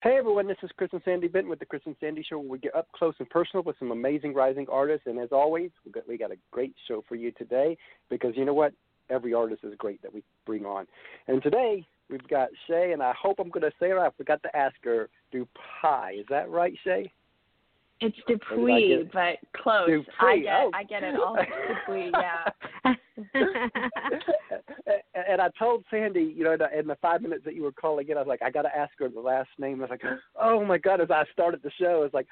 Hey everyone, this is Chris and Sandy Benton with the Chris and Sandy Show where we get up close and personal with some amazing rising artists. And as always, we got, we got a great show for you today because you know what? Every artist is great that we bring on. And today we've got Shae, and I hope I'm going to say it right. I forgot to ask her, Do pie? Is that right, Shae? It's Dupuy, but close. Dupuy. I get oh. I get it all Dupuy, yeah. and I told Sandy, you know, in the five minutes that you were calling in, I was like, I got to ask her the last name. I was like, oh my god! As I started the show, I was like,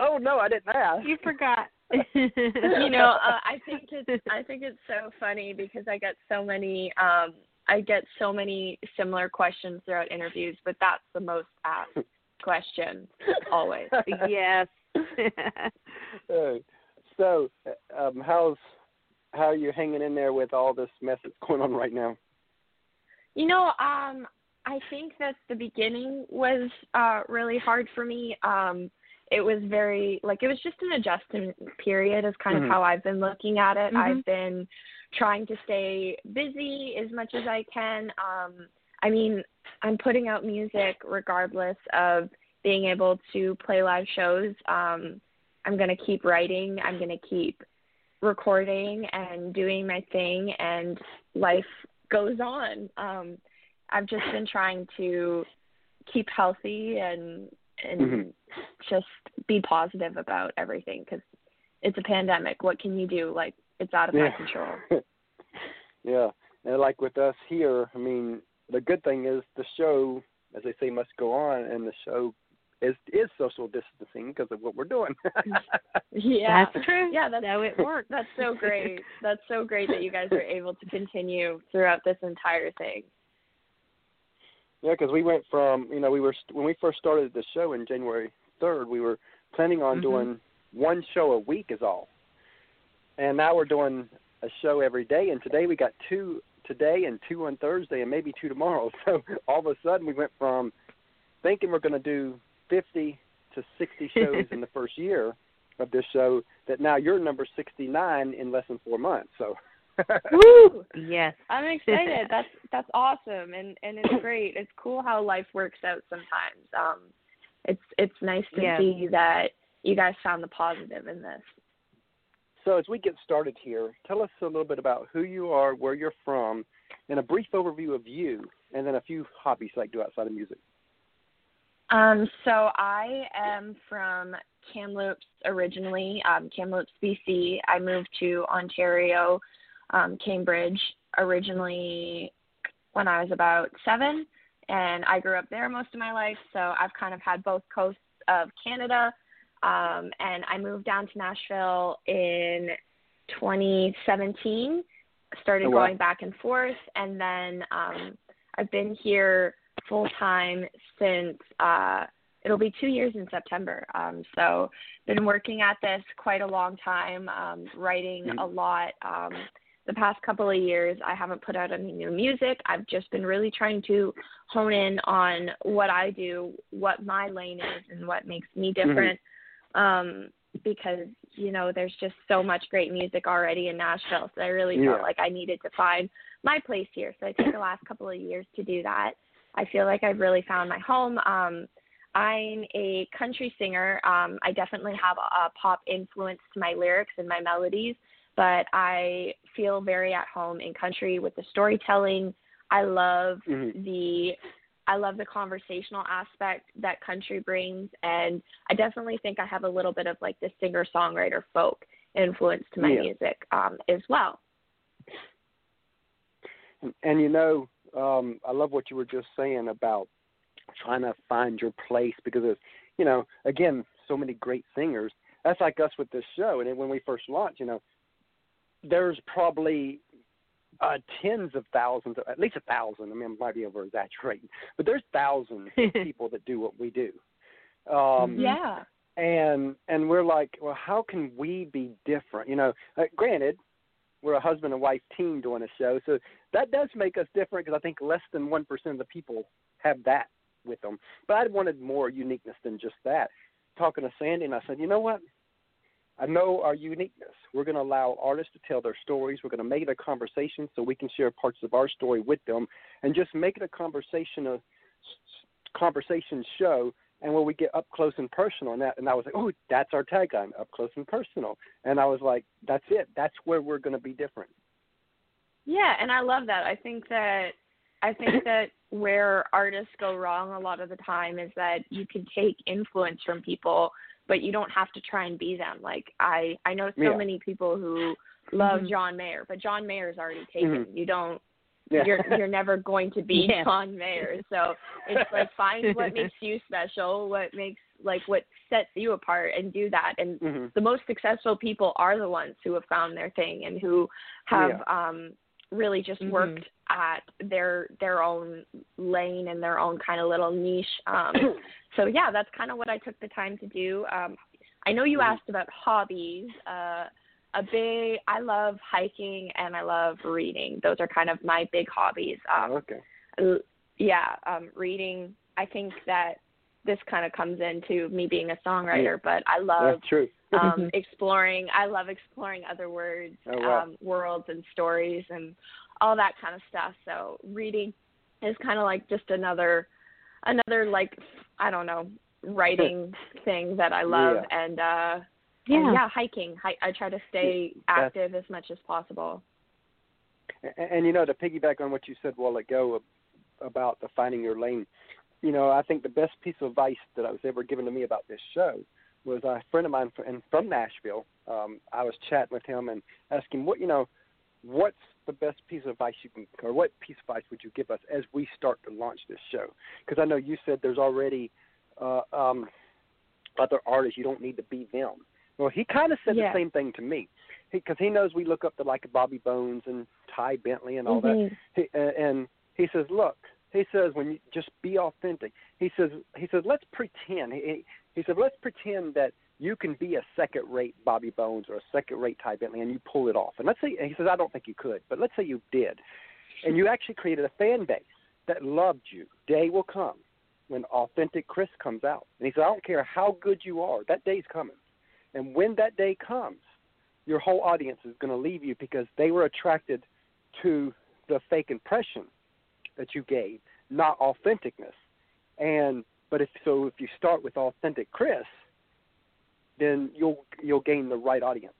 oh no, I didn't ask. You forgot. you know, uh, I think it's I think it's so funny because I get so many um I get so many similar questions throughout interviews, but that's the most asked question always. yes. uh, so, um, how's how are you hanging in there with all this mess that's going on right now? You know, um, I think that the beginning was uh, really hard for me. Um, it was very like it was just an adjustment period is kind mm-hmm. of how I've been looking at it. Mm-hmm. I've been trying to stay busy as much as I can. Um I mean, I'm putting out music regardless of being able to play live shows. Um I'm going to keep writing. I'm going to keep recording and doing my thing and life goes on. Um I've just been trying to keep healthy and and mm-hmm. just be positive about everything because it's a pandemic. What can you do? Like it's out of yeah. my control. yeah, and like with us here, I mean, the good thing is the show, as they say, must go on, and the show is is social distancing because of what we're doing. yeah, that's true. Yeah, that's how it works. That's so great. that's so great that you guys are able to continue throughout this entire thing. Yeah, because we went from you know we were when we first started the show in January third, we were planning on mm-hmm. doing one show a week is all, and now we're doing a show every day. And today we got two today and two on Thursday and maybe two tomorrow. So all of a sudden we went from thinking we're going to do fifty to sixty shows in the first year of this show that now you're number sixty nine in less than four months. So. Woo! Yes. I'm excited. that's that's awesome and and it's great. It's cool how life works out sometimes. Um it's it's nice to yeah. see that you guys found the positive in this. So as we get started here, tell us a little bit about who you are, where you're from, and a brief overview of you, and then a few hobbies you like to do outside of music. Um, so I am from Kamloops originally, um, Kamloops, BC. I moved to Ontario um, Cambridge originally when I was about seven, and I grew up there most of my life. So I've kind of had both coasts of Canada. Um, and I moved down to Nashville in 2017. Started oh, wow. going back and forth, and then um, I've been here full time since uh, it'll be two years in September. Um, so been working at this quite a long time, um, writing mm-hmm. a lot. Um, the past couple of years I haven't put out any new music. I've just been really trying to hone in on what I do, what my lane is and what makes me Mm-hmm. different. Mm-hmm. Um because, you know, there's just so much great music already in Nashville. So I really yeah. felt like I needed to find my place here. So I took the last couple of years to do that. I feel like I've really found my home. Um I'm a country singer. Um, I definitely have a, a pop influence to my lyrics and my melodies but I feel very at home in country with the storytelling. I love mm-hmm. the I love the conversational aspect that country brings and I definitely think I have a little bit of like the singer songwriter folk influence to my yeah. music um as well. And, and you know, um, I love what you were just saying about trying to find your place because of you know, again, so many great singers. That's like us with this show. And when we first launched, you know, there's probably uh, tens of thousands, at least a thousand. I mean, I might be over exaggerating, but there's thousands of people that do what we do. Um, yeah. And and we're like, well, how can we be different? You know, uh, granted, we're a husband and wife team doing a show, so that does make us different because I think less than one percent of the people have that with them. But I wanted more uniqueness than just that. Talking to Sandy, and I said, you know what? I know our uniqueness. We're going to allow artists to tell their stories. We're going to make it a conversation so we can share parts of our story with them, and just make it a conversation, a conversation show and where we get up close and personal and that and I was like, Oh, that's our tagline, up close and personal and I was like, That's it. That's where we're gonna be different. Yeah, and I love that. I think that I think that where artists go wrong a lot of the time is that you can take influence from people, but you don't have to try and be them. Like I I know so Yeah. many people who love Mhm. John Mayer, but John Mayer's already taken. Mhm. You don't Yeah. you're you're never going to be Yeah. John Mayer. So it's like find what makes you special, what makes like what sets you apart and do that. And Mhm. the most successful people are the ones who have found their thing and who have Yeah. um really just Mhm. worked at their their own lane and their own kind of little niche. Um so yeah, that's kind of what I took the time to do. Um I know you Mhm. asked about hobbies. Uh a big I love hiking and I love reading. Those are kind of my big hobbies. Um okay. yeah, um, reading. I think that this kind of comes into me being a songwriter, but I love That's true. um, exploring. I love exploring other words, Oh, wow. um, worlds, and stories, and all that kind of stuff. So reading is kind of like just another, another like I don't know, writing thing that I love, Yeah. and uh, Yeah. and yeah, hiking. Hi- I try to stay That's- active as much as possible. And, and you know, to piggyback on what you said a while ago about the finding your lane, you know, I think the best piece of advice that I was ever given to me about this show was a friend of mine from, and from Nashville. Um, I was chatting with him and asking what you know, what's the best piece of advice you can, or what piece of advice would you give us as we start to launch this show? Because I know you said there's already uh, um, other artists. You don't need to be them. Well, he kind of said Yeah. the same thing to me because he, knows we look up to like Bobby Bones and Ty Bentley and all that. Mhm. He, uh, and he says, "Look," he says, "when you just be authentic." He says, "He says let's pretend." He, he, he said, "Let's pretend that you can be a second-rate Bobby Bones or a second-rate Ty Bentley, and you pull it off." And let's say, and he says, "I don't think you could, but let's say you did, and you actually created a fan base that loved you. Day will come when authentic Chris comes out." And he said, "I don't care how good you are, that day's coming, and when that day comes." Your whole audience is going to leave you because they were attracted to the fake impression that you gave, not authenticness. And but if so, if you start with authentic Chris, then you'll you'll gain the right audience.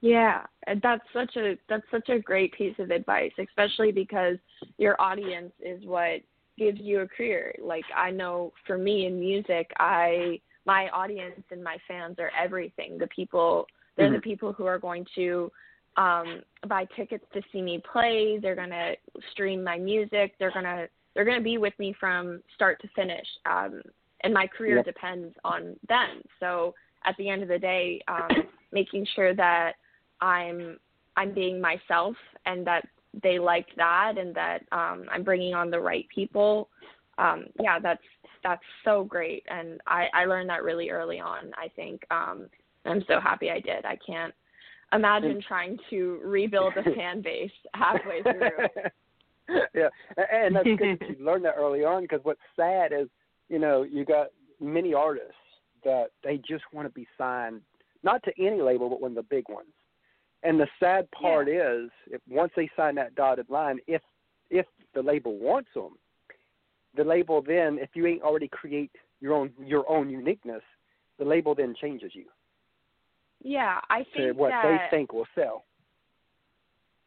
Yeah, that's such a that's such a great piece of advice, especially because your audience is what gives you a career. Like I know for me in music, I my audience and my fans are everything. The people they're Mhm. the people who are going to um buy tickets to see me play, they're going to stream my music, they're going to they're going to be with me from start to finish. Um and my career Yep. depends on them. So at the end of the day, um making sure that I'm I'm being myself and that they like that and that um I'm bringing on the right people. Um yeah, that's that's so great and I I learned that really early on, I think. Um I'm so happy I did. I can't imagine trying to rebuild a fan base halfway through. yeah, and that's good that you learned that early on. Because what's sad is, you know, you got many artists that they just want to be signed, not to any label, but one of the big ones. And the sad part is, if once they sign that dotted line, if if the label wants them, the label then, if you ain't already create your own your own uniqueness, the label then changes you Yeah, I to think what that they think will sell.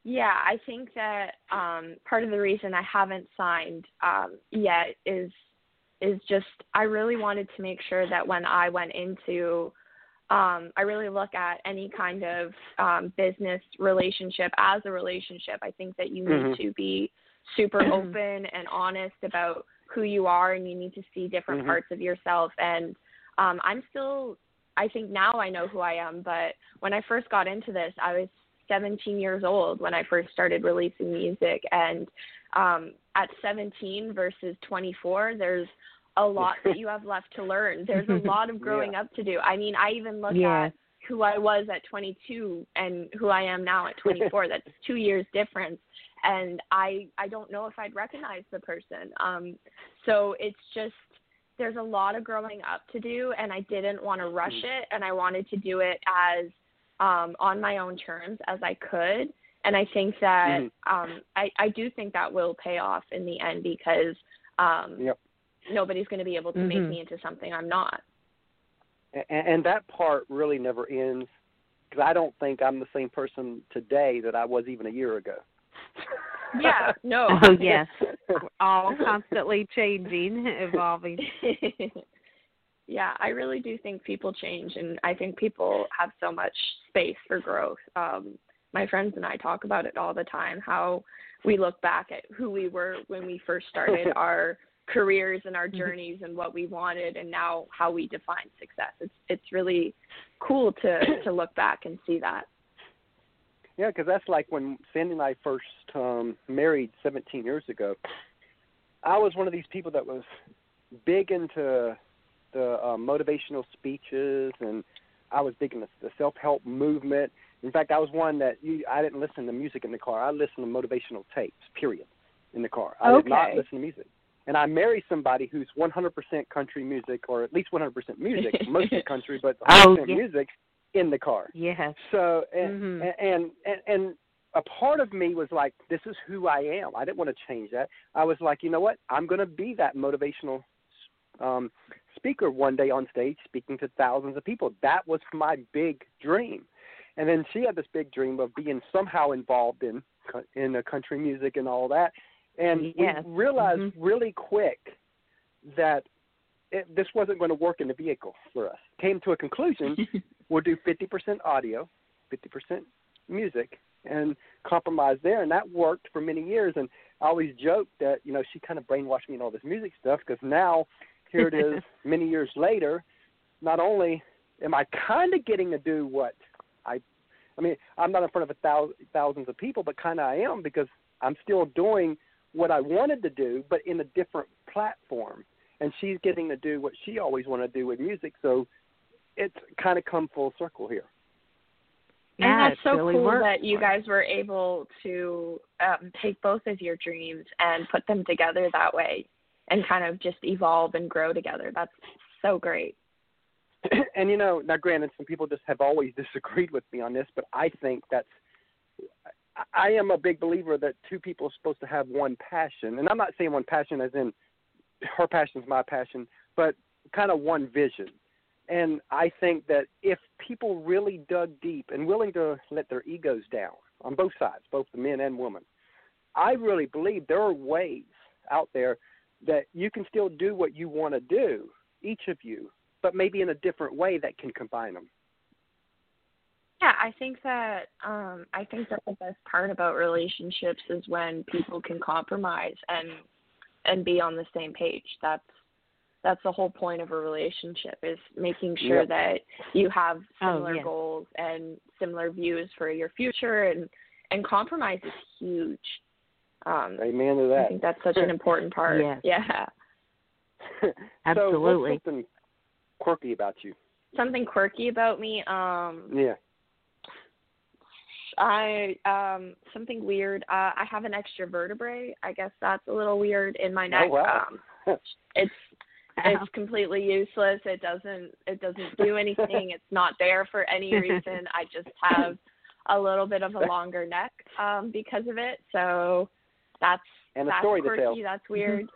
Yeah, I think that um, part of the reason I haven't signed um, yet is is just I really wanted to make sure that when I went into um, I really look at any kind of um, business relationship as a relationship. I think that you need Mhm. to be super open and honest about who you are, and you need to see different Mhm. parts of yourself. And um, I'm still, I think now I know who I am, but when I first got into this, I was 17 years old when I first started releasing music, and um, at 17 versus 24, there's a lot that you have left to learn. There's a lot of growing Yeah. up to do. I mean, I even look Yeah. at who I was at 22 and who I am now at 24. That's two years difference, and I I don't know if I'd recognize the person. Um, so it's just there's a lot of growing up to do, and I didn't want to rush it, and I wanted to do it as um, on my own terms as I could. And I think that Mhm. um, I I do think that will pay off in the end because um, Yep. nobody's going to be able to mm-hmm. make me into something I'm not. And, and that part really never ends because I don't think I'm the same person today that I was even a year ago. yeah, no. Oh yes, all constantly changing, evolving. yeah, I really do think people change, and I think people have so much space for growth. Um, my friends and I talk about it all the time. How we look back at who we were when we first started our careers and our mm-hmm. journeys and what we wanted and now how we define success. It's it's really cool to to look back and see that. Yeah, because that's like when Sandy and I first um, married 17 years ago. I was one of these people that was big into the uh, motivational speeches, and I was big into the self-help movement. In fact, I was one that you, I didn't listen to music in the car. I listened to motivational tapes. Period. In the car, I okay. did not listen to music and I marry somebody who's 100% country music, or at least 100% music, mostly country, but 100% oh, yeah. music in the car. Yes. So and, mm-hmm. and and and a part of me was like, this is who I am. I didn't want to change that. I was like, you know what? I'm going to be that motivational um, speaker one day on stage, speaking to thousands of people. That was my big dream. And then she had this big dream of being somehow involved in in the country music and all that. And yes. we realized mm-hmm. really quick that it, this wasn't going to work in the vehicle for us. Came to a conclusion: we'll do 50% audio, 50% music, and compromise there. And that worked for many years. And I always joke that you know she kind of brainwashed me in all this music stuff because now here it is, many years later. Not only am I kind of getting to do what I, I mean, I'm not in front of a thousand, thousands of people, but kind of I am because I'm still doing what I wanted to do, but in a different platform. And she's getting to do what she always wanted to do with music. So it's kind of come full circle here. Yeah, and that's so really cool worked. that you guys were able to um, take both of your dreams and put them together that way and kind of just evolve and grow together. That's so great. and you know, now granted, some people just have always disagreed with me on this, but I think that's I am a big believer that two people are supposed to have one passion, and I'm not saying one passion as in her passion is my passion, but kind of one vision. And I think that if people really dug deep and willing to let their egos down on both sides, both the men and women, I really believe there are ways out there that you can still do what you want to do, each of you, but maybe in a different way that can combine them. Yeah, I think that um I think that the best part about relationships is when people can compromise and and be on the same page. That's that's the whole point of a relationship is making sure yep. that you have Oh, similar goals and similar views for your future and and compromise is huge. Um Amen to that. I think that's such an important part. Yes. Yeah. Absolutely. So what's something quirky about you? Something quirky about me, um Yeah. I um something weird. Uh I have an extra vertebrae. I guess that's a little weird in my neck. Oh, wow. Um it's it's completely useless. It doesn't it doesn't do anything. it's not there for any reason. I just have a little bit of a longer neck um because of it. So that's and a that's story quirky, to that's weird.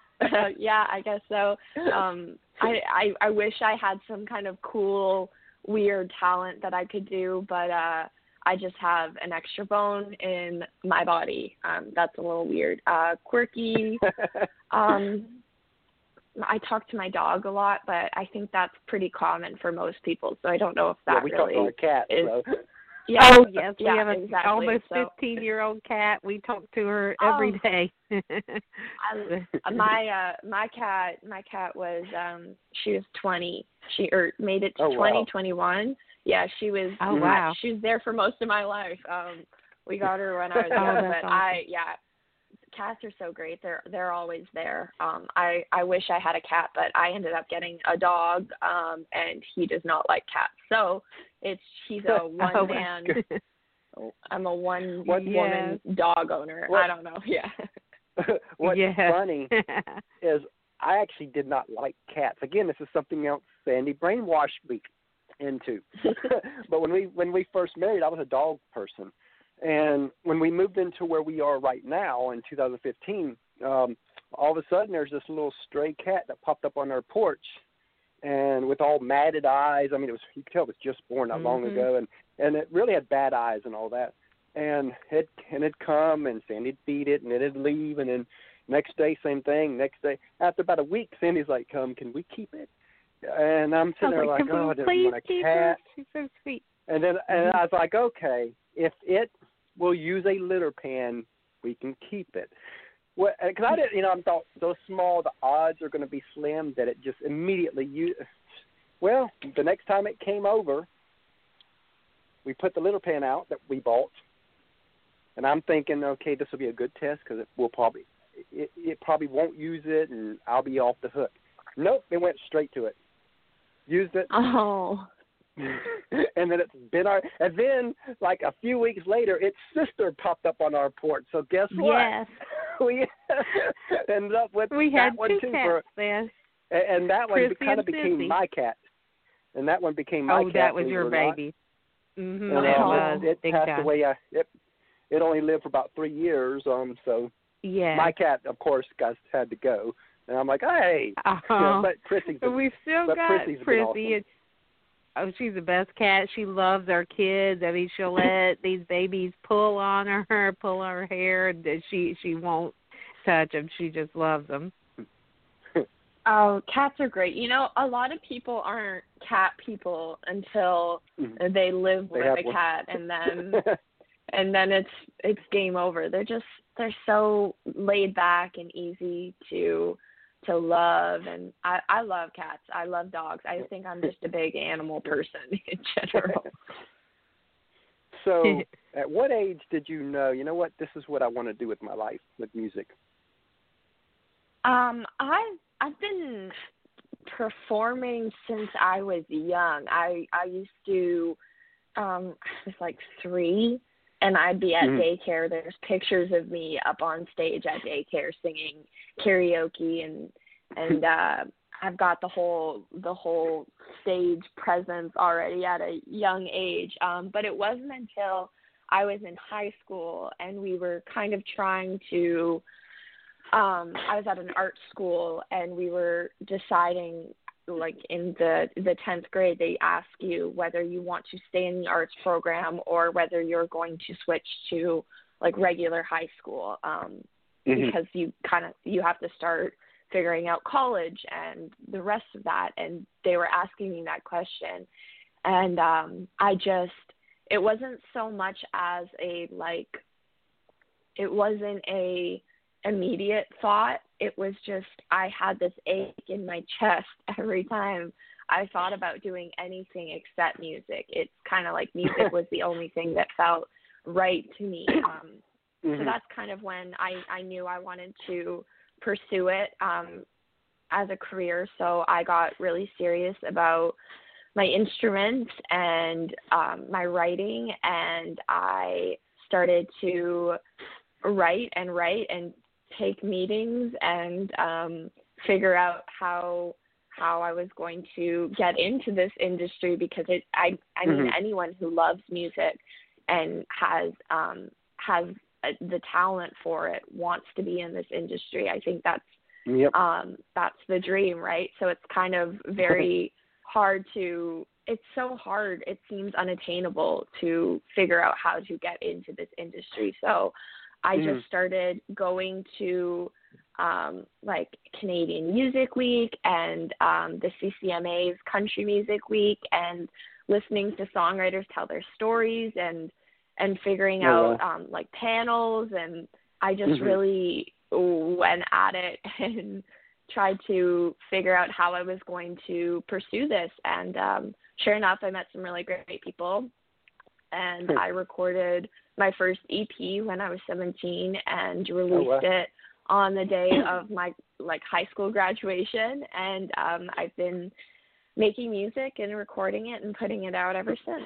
yeah, I guess so. Um I, I I wish I had some kind of cool weird talent that I could do, but uh I just have an extra bone in my body. Um, that's a little weird. Uh, quirky. um, I talk to my dog a lot, but I think that's pretty common for most people. So I don't know if that yeah, we really talk to our cat, is. so. Yeah, oh yes, yeah, we have an exactly. almost so, fifteen year old cat. We talk to her every Oh. day. I, my uh my cat my cat was um she was 20 she or made it to Oh, wow. 20 21 yeah she was Oh, wow. she was there for most of my life. Um we got her when i was Oh, young that's but awesome. i yeah cats are so great. They're they're always there. Um i i wish i had a cat but i ended up getting a dog um and he does not like cats. So it's he's a one Oh, man. i'm a one What- woman dog owner. What- i don't know. Yeah. What's Yes. funny is I actually did not like cats. Again, this is something else Sandy brainwashed me into. but when we when we first married, I was a dog person, and when we moved into where we are right now in 2015, um, all of a sudden there's this little stray cat that popped up on our porch and with all matted eyes. I mean, it was you could tell it was just born not long Mhm. ago, and and it really had bad eyes and all that. And it and it'd come and Sandy'd feed it, and it'd leave, and then next day same thing. Next day, after about a week, Sandy's like, "Come, can we keep it?" And I'm sitting there like, like, "Oh, I didn't want a cat." She's so sweet. And then and Mhm. I was like, okay, if it will use a litter pan, we can keep it. Well, because I didn't, you know, I thought so small, the odds are going to be slim that it just immediately you. Well, the next time it came over, we put the litter pan out that we bought, and I'm thinking, okay, this will be a good test because it will probably, it, it probably won't use it, and I'll be off the hook. Nope, it went straight to it. Used it, Oh. and then it's been our and then like a few weeks later its sister popped up on our porch so guess what Yes. we ended up with We that had one two too cats for, then. and- and that one Chrissy kind of became my cat and that one became my oh, cat that was your or not. baby. Mhm. and it was it passed time. away uh, it it only lived for about three years um so Yeah. my cat of course guys had to go and i'm like hey uh-huh. but Chrissy's But been, we've still but got Prissy's been Prissy. awesome. and Oh, she's the best cat. She loves our kids. I mean, she'll let these babies pull on her, pull on her hair, and she she won't touch them. She just loves them. Oh, cats are great. You know, a lot of people aren't cat people until Mhm. they live They with a one. cat and then and then it's it's game over. They're just they're so laid back and easy to to love and I I love cats. I love dogs. I think I'm just a big animal person in general. So, at what age did you know? You know what? This is what I want to do with my life, with music. Um, I've I've been performing since I was young. I I used to um I was like three and I'd be at Mhm. daycare. There's pictures of me up on stage at daycare singing karaoke and and uh I've got the whole the whole stage presence already at a young age. Um but it wasn't until I was in high school and we were kind of trying to um I was at an art school and we were deciding like in the the 10th grade they ask you whether you want to stay in the arts program or whether you're going to switch to like regular high school um Mm-hmm. because you kind of you have to start figuring out college and the rest of that and they were asking me that question and um I just it wasn't so much as a like it wasn't a immediate thought it was just I had this ache in my chest every time I thought about doing anything except music it's kind of like music was the only thing that felt right to me um so Mhm. that's kind of when I I knew I wanted to pursue it um as a career. So I got really serious about my instruments and um my writing and I started to write and write and take meetings and um figure out how how I was going to get into this industry because it I I mean Mhm. anyone who loves music and has um has uh, the talent for it wants to be in this industry. I think that's Yep. um that's the dream, right? So it's kind of very hard to it's so hard. It seems unattainable to figure out how to get into this industry. So I Mhm. just started going to um like Canadian Music Week and um the CCMA's Country Music Week and listening to songwriters tell their stories and and figuring Oh, out wow. um like panels and I just Mhm. really went at it and tried to figure out how I was going to pursue this and um sure enough I met some really great people and Hmm. I recorded my first EP when I was 17 and released Oh, wow. it on the day of my like high school graduation and um I've been making music and recording it and putting it out ever since.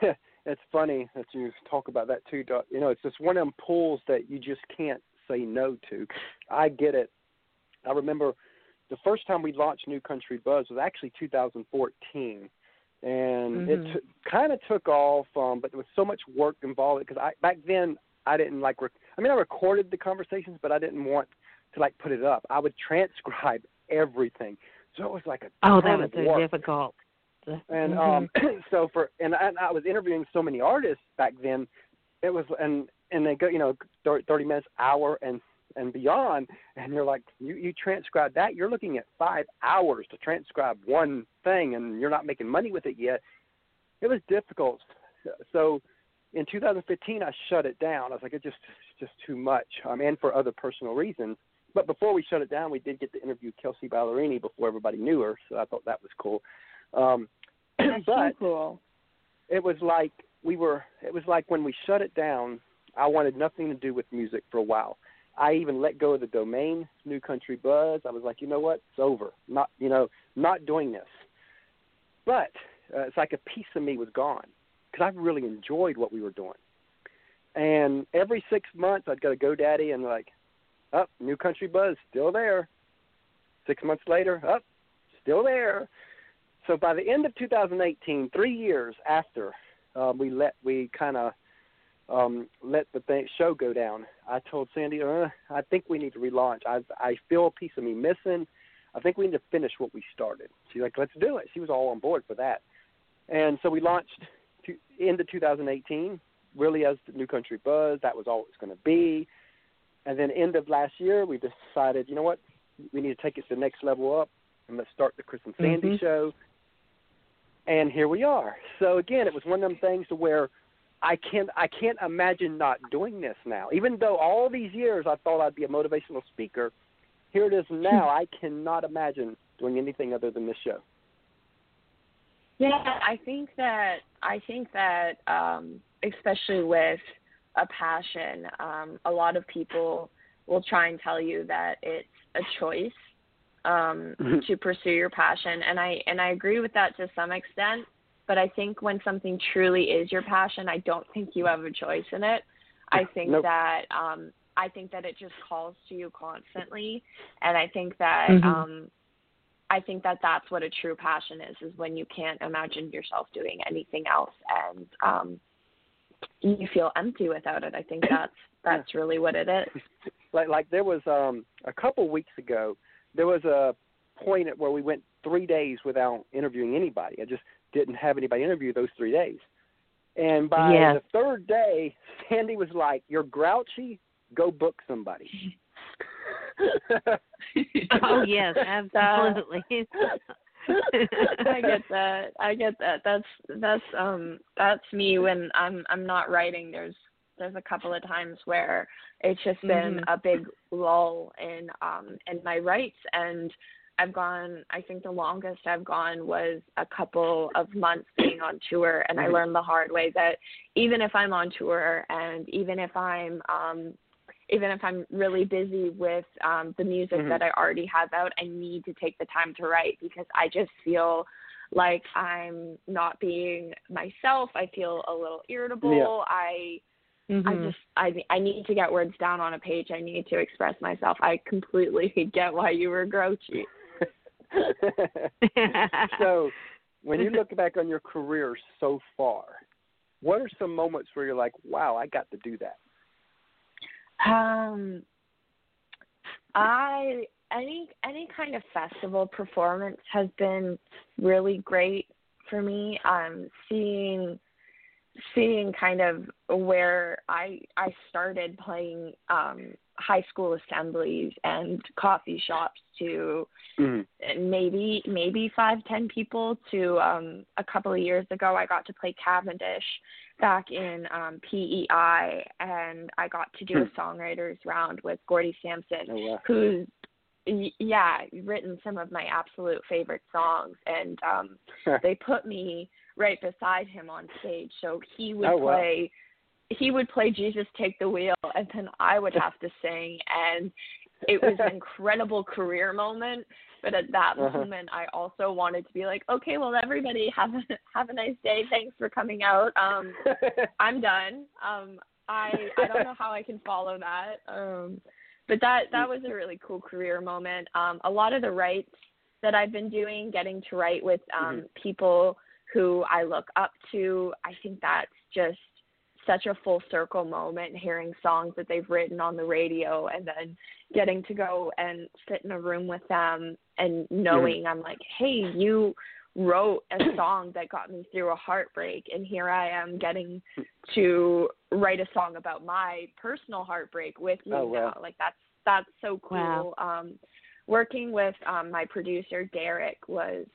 it's funny that you talk about that too. Doc. You know, it's just one of them pulls that you just can't say no to. I get it. I remember the first time we launched New Country Buzz was actually 2014, and it Mhm. t- kind of took off. Um, but there was so much work involved because I back then I didn't like. Rec- I mean, I recorded the conversations, but I didn't want to like put it up. I would transcribe everything. So it was like a oh, that was so difficult. And Mhm. um so for and I, and I was interviewing so many artists back then. It was and and they go you know thir- thirty minutes, hour, and and beyond. And you're like you you transcribe that you're looking at five hours to transcribe one thing, and you're not making money with it yet. It was difficult. So in 2015, I shut it down. I was like, it just it's just too much, um, and for other personal reasons. But before we shut it down, we did get to interview Kelsea Ballerini before everybody knew her, so I thought that was cool. Um, That's but so cool. it was like we were. It was like when we shut it down. I wanted nothing to do with music for a while. I even let go of the domain, New Country Buzz. I was like, you know what? It's over. Not, you know, not doing this. But uh, it's like a piece of me was gone because I really enjoyed what we were doing. And every six months, I'd go to GoDaddy and like, up, oh, New Country Buzz still there. Six months later, up, oh, still there. So by the end of 2018, three years after um, we let we kind of um, let the thing, show go down, I told Sandy, uh, I think we need to relaunch. I I feel a piece of me missing. I think we need to finish what we started. She's like, let's do it. She was all on board for that. And so we launched to, into 2018, really as the New Country Buzz. That was all it was going to be. And then end of last year, we decided, you know what, we need to take it to the next level up, and let's start the Chris and Sandy Mhm. show. And here we are. So again, it was one of them things to where I can't I can't imagine not doing this now. Even though all these years I thought I'd be a motivational speaker, here it is now. I cannot imagine doing anything other than this show. Yeah, I think that I think that um, especially with a passion, um, a lot of people will try and tell you that it's a choice um, Mhm. to pursue your passion, and I and I agree with that to some extent. But I think when something truly is your passion, I don't think you have a choice in it. I think Nope. that um, I think that it just calls to you constantly, and I think that Mhm. um, I think that that's what a true passion is is when you can't imagine yourself doing anything else and um you feel empty without it. I think that's that's really what it is. like like there was um a couple weeks ago there was a point at where we went three days without interviewing anybody i just didn't have anybody interview those three days and by Yes. the third day sandy was like you're grouchy go book somebody oh yes, absolutely. I get that. I get that. That's that's um that's me when I'm I'm not writing. There's there's a couple of times where it's just been Mhm. a big lull in um in my writes and I've gone I think the longest I've gone was a couple of months being on tour and I Mhm. learned the hard way that even if I'm on tour and even if I'm um even if I'm really busy with um, the music Mhm. that I already have out, I need to take the time to write because I just feel like I'm not being myself. I feel a little irritable. Yeah. I I Mhm. just I I need to get words down on a page. I need to express myself. I completely get why you were grouchy. so when you look back on your career so far what are some moments where you're like wow i got to do that Um, I any any kind of festival performance has been really great for me. Um, seeing seeing kind of where I I started playing um, high school assemblies and coffee shops to mm. maybe maybe five ten people to um a couple of years ago i got to play cavendish back in um pei and i got to do a songwriters round with gordie sampson oh, wow. who's yeah written some of my absolute favorite songs and um they put me right beside him on stage. So he would Oh, wow. play he would play jesus take the wheel and then i would have to sing. And it was an incredible career moment. But at that Uh-huh. moment i also wanted to be like okay well everybody have a have a nice day. Thanks for coming out. Um i'm done. Um i i don't know how i can follow that. Um but that that was a really cool career moment. Um a lot of the writes that i've been doing getting to write with um people who i look up to i think that's just such a full circle moment hearing songs that they've written on the radio and then getting to go and sit in a room with them and knowing I'm like, hey, you wrote a song that got me through a heartbreak and here I am getting to write a song about my personal heartbreak with you Oh, wow. now. Like that's that's so cool. Wow. Um working with um my producer Derek was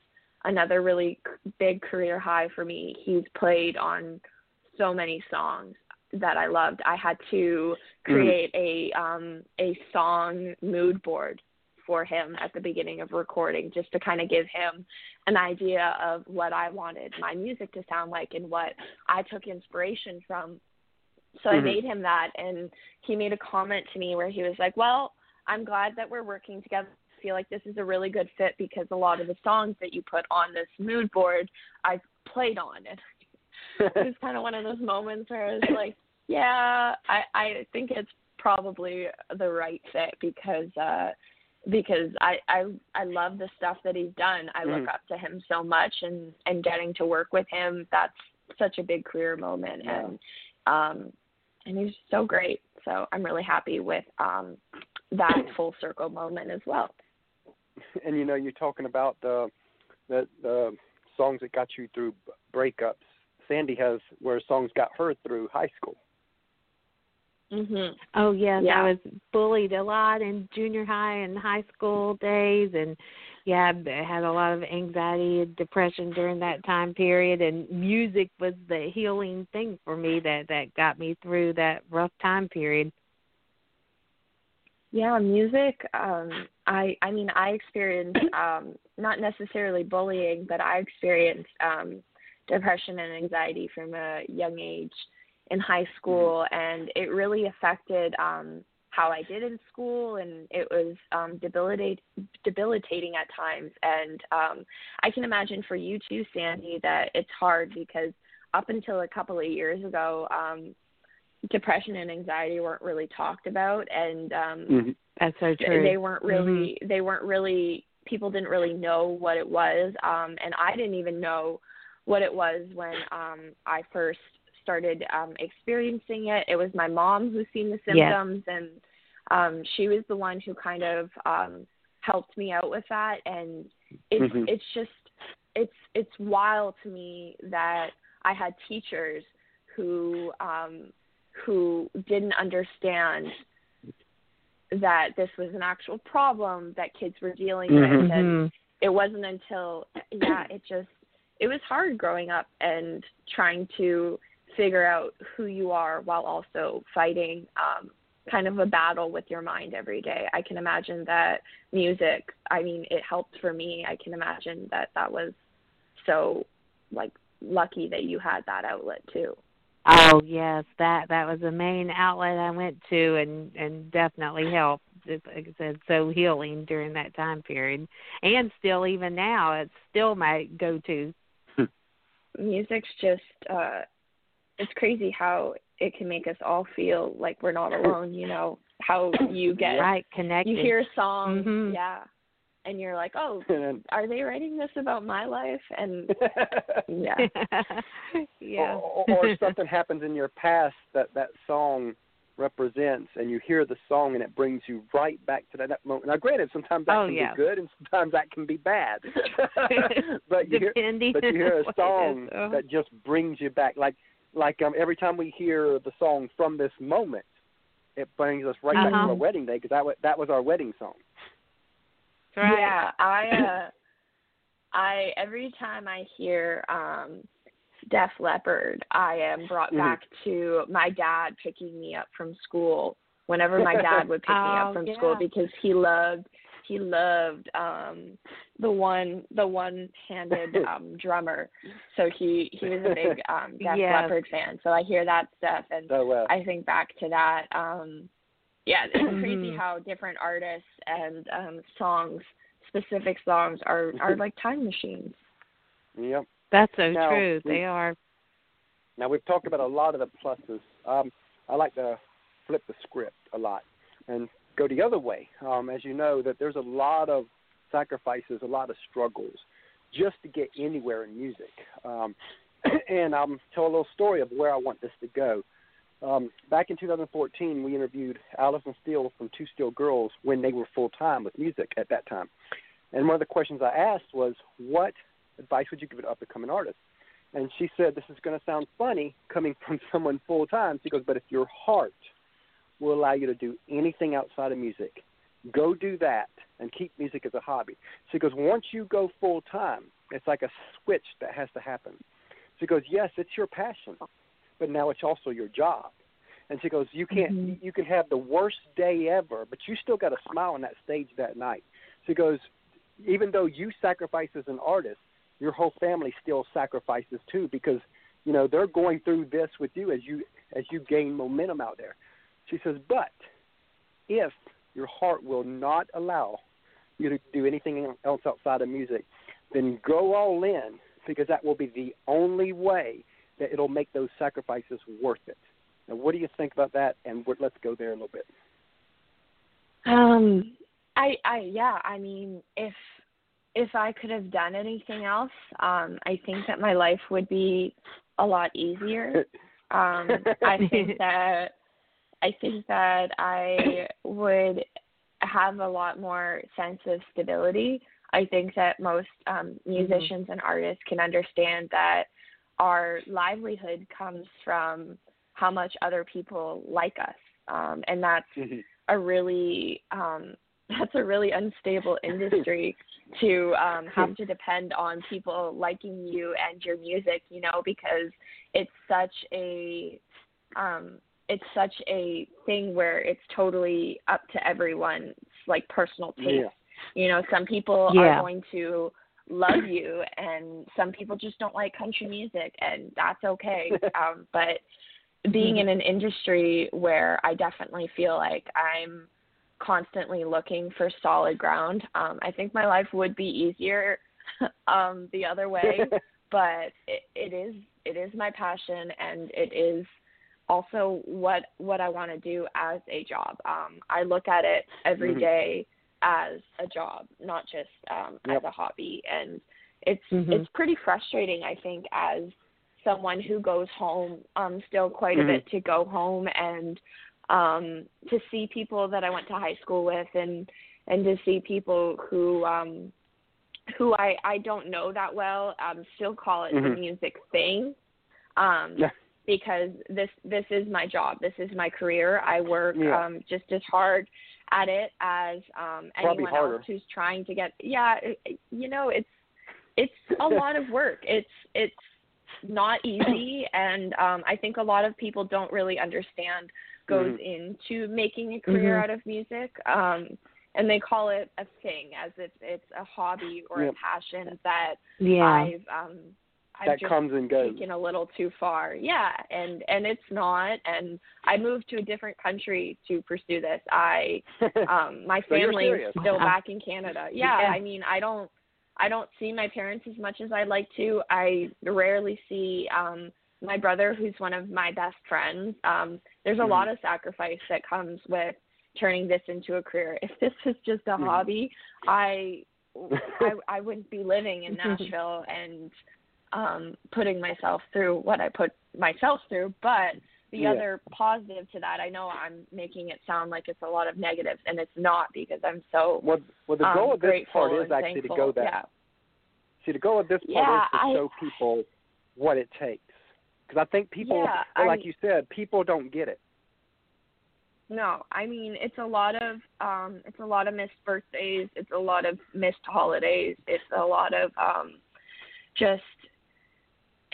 another really big career high for me. He's played on so many songs that I loved. I had to create a um a song mood board for him at the beginning of recording just to kind of give him an idea of what I wanted my music to sound like and what I took inspiration from. So I Mhm. made him that and he made a comment to me where he was like, "Well, I'm glad that we're working together. I feel like this is a really good fit because a lot of the songs that you put on this mood board I've played on and it was kind of one of those moments where I was like, yeah, I I think it's probably the right fit because uh because I I I love the stuff that he's done. I look Mhm. up to him so much and and getting to work with him that's such a big career moment Yeah. and um and he's so great. So I'm really happy with um that full circle moment as well. and you know, you're talking about the the the songs that got you through breakups. Sandy has where songs got her through high school. Mhm. Oh yes, Yeah. I was bullied a lot in junior high and high school days, and yeah, I had a lot of anxiety and depression during that time period. And music was the healing thing for me that that got me through that rough time period. Yeah, music. Um, I I mean, I experienced um, not necessarily bullying, but I experienced um, depression and anxiety from a young age in high school, and it really affected um, how I did in school, and it was um, debilitate, debilitating at times. And um, I can imagine for you too, Sandy, that it's hard because up until a couple of years ago, um, depression and anxiety weren't really talked about, and um, Mm-hmm. That's so true. they weren't really they weren't really people didn't really know what it was um and I didn't even know what it was when um I first started um experiencing it it was my mom who seen the Yes. symptoms and um she was the one who kind of um helped me out with that and it's Mhm. it's just it's it's wild to me that I had teachers who um who didn't understand that this was an actual problem that kids were dealing with. And Mhm. it wasn't until yeah it just it was hard growing up and trying to figure out who you are while also fighting um kind of a battle with your mind every day. I can imagine that music i mean it helped for me. I can imagine that that was so like lucky that you had that outlet too Oh yes, that that was the main outlet I went to, and and definitely helped. It's, like I said, so healing during that time period, and still even now, it's still my go-to. music's just uh it's crazy how it can make us all feel like we're not alone you know how you get right, connected. you hear a song Mhm. yeah and you're like oh are they writing this about my life and yeah yeah. or, or, or something happens in your past that that song represents, and you hear the song, and it brings you right back to that, that moment. Now, granted, sometimes that Oh, can yeah. be good, and sometimes that can be bad. but you hear, Depending but you hear a song is. Oh. that just brings you back. Like like um, every time we hear the song from this moment, it brings us right back to Uh-huh. our wedding day because that wa- that was our wedding song. Right. yeah i uh i every time i hear um Def Leppard, I am brought Mhm. back to my dad picking me up from school whenever my dad would pick me Oh, up from yeah. school because he loved he loved um the one the one handed um drummer. So he he was a big um Def Yes. Leppard fan. So I hear that stuff and So uh, I think back to that. Um yeah, it's crazy Mhm. how different artists and um songs specific songs are are like time machines. yep. That's so Now, true. we- They are. Now we've talked about a lot of the pluses. Um, I like to flip the script a lot and go the other way. Um, as you know, that there's a lot of sacrifices, a lot of struggles, just to get anywhere in music. Um, and I'll tell a little story of where I want this to go. Um, back in 2014, we interviewed Allison Steele from Two Steel Girls when they were full time with music at that time. And one of the questions I asked was, "What advice would you give an up and coming artist?" And she said, "This is going to sound funny coming from someone full time." She goes, "But if your heart will allow you to do anything outside of music, go do that and keep music as a hobby." She goes, "Once you go full time, it's like a switch that has to happen." She goes, "Yes, it's your passion, but now it's also your job." And she goes, "You can't. Mm-hmm. You can have the worst day ever, but you still got to smile on that stage that night." She goes, "Even though you sacrifice as an artist, your whole family still sacrifices too because you know they're going through this with you as you as you gain momentum out there." She says, "But if your heart will not allow you to do anything else outside of music, then go all in because that will be the only way that it'll make those sacrifices worth it." Now, what do you think about that? And let's go there a little bit. Um, I, I, yeah, I mean, if if I could have done anything else, um, I think that my life would be a lot easier. Um, I think that I think that I would have a lot more sense of stability. I think that most um, musicians and artists can understand that our livelihood comes from how much other people like us, um, and that's Mhm. a really um, that's a really unstable industry to um, have to depend on people liking you and your music, you know, because it's such a um, it's such a thing where it's totally up to everyone's like personal taste. Yeah. You know, some people Yeah. are going to love you and some people just don't like country music and that's okay. um, but being in an industry where I definitely feel like I'm constantly looking for solid ground, um, I think my life would be easier um, the other way. but it, it is it is my passion and it is also what what I want to do as a job. Um, I look at it every Mhm. day as a job, not just um, Yep. as a hobby. And it's Mhm. it's pretty frustrating, I think, as someone who goes home um, still quite Mhm. a bit to go home and um, to see people that I went to high school with and and to see people who um, who I I don't know that well um, still call it the Mhm. music thing. Um, Yeah. because this this is my job. This is my career. I work Yeah. um just as hard at it as um anyone harder. else who's trying to get yeah, it, you know, it's it's a lot of work. It's it's not easy and um I think a lot of people don't really understand goes Mhm. into making a career Mhm. out of music. Um and they call it a thing as if it's a hobby or Yep. a passion that Yeah. I've um I've that just comes and goes. taken a little too far. Yeah, and and it's not. And I moved to a different country to pursue this. I um my So you're family's still back in Canada. Yeah, Yeah. I mean I don't I don't see my parents as much as I'd like to. I rarely see um my brother who's one of my best friends. Um there's a Mhm. lot of sacrifice that comes with turning this into a career. If this was just a Mhm. hobby, I I I wouldn't be living in Nashville and um putting myself through what I put myself through. But the Yeah. other positive to that, I know I'm making it sound like it's a lot of negatives and it's not because I'm so well, well, the goal um, of this part is actually thankful. to go that. Yeah. See, the goal of this part Yeah, is to I- show people what it takes. Because I think people, Yeah, well, like I- you said, people don't get it. No, I mean it's a lot of um it's a lot of missed birthdays, it's a lot of missed holidays, it's a lot of um just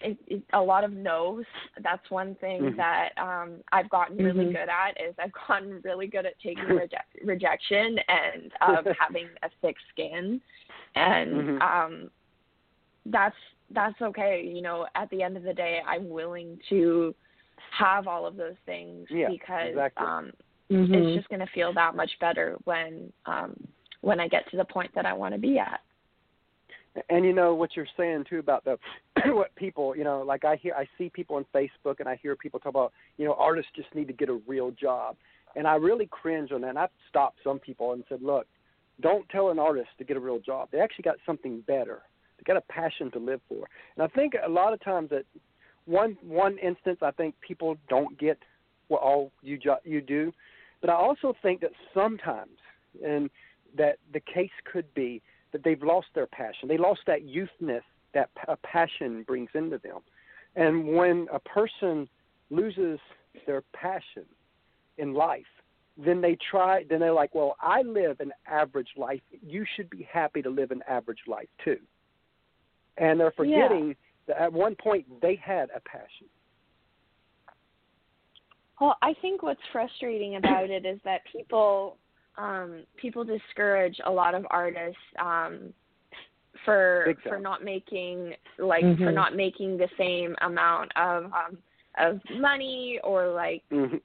it, it, a lot of no's. That's one thing Mhm. that um I've gotten really Mhm. good at is I've gotten really good at taking reject, rejection and um having a thick skin and Mhm. um that's that's okay, you know, at the end of the day I'm willing to have all of those things Yeah, because exactly. um it's just going to feel that much better when um when I get to the point that I want to be at. And you know what you're saying too about the what people, you know, like I hear, I see people on Facebook, and I hear people talk about, you know, artists just need to get a real job, and I really cringe on that. And I've stopped some people and said, look, don't tell an artist to get a real job. They actually got something better. They got a passion to live for. And I think a lot of times that one one instance, I think people don't get what all you jo- you do. But I also think that sometimes, and that the case could be that they've lost their passion. They lost that youthness that a passion brings into them. And when a person loses their passion in life, then they try. Then they're like, "Well, I live an average life. You should be happy to live an average life too." And they're forgetting yeah. that at one point they had a passion. Well, I think what's frustrating about it is that people um people discourage a lot of artists um for for not making like mm-hmm. for not making the same amount of um of money or like mm-hmm.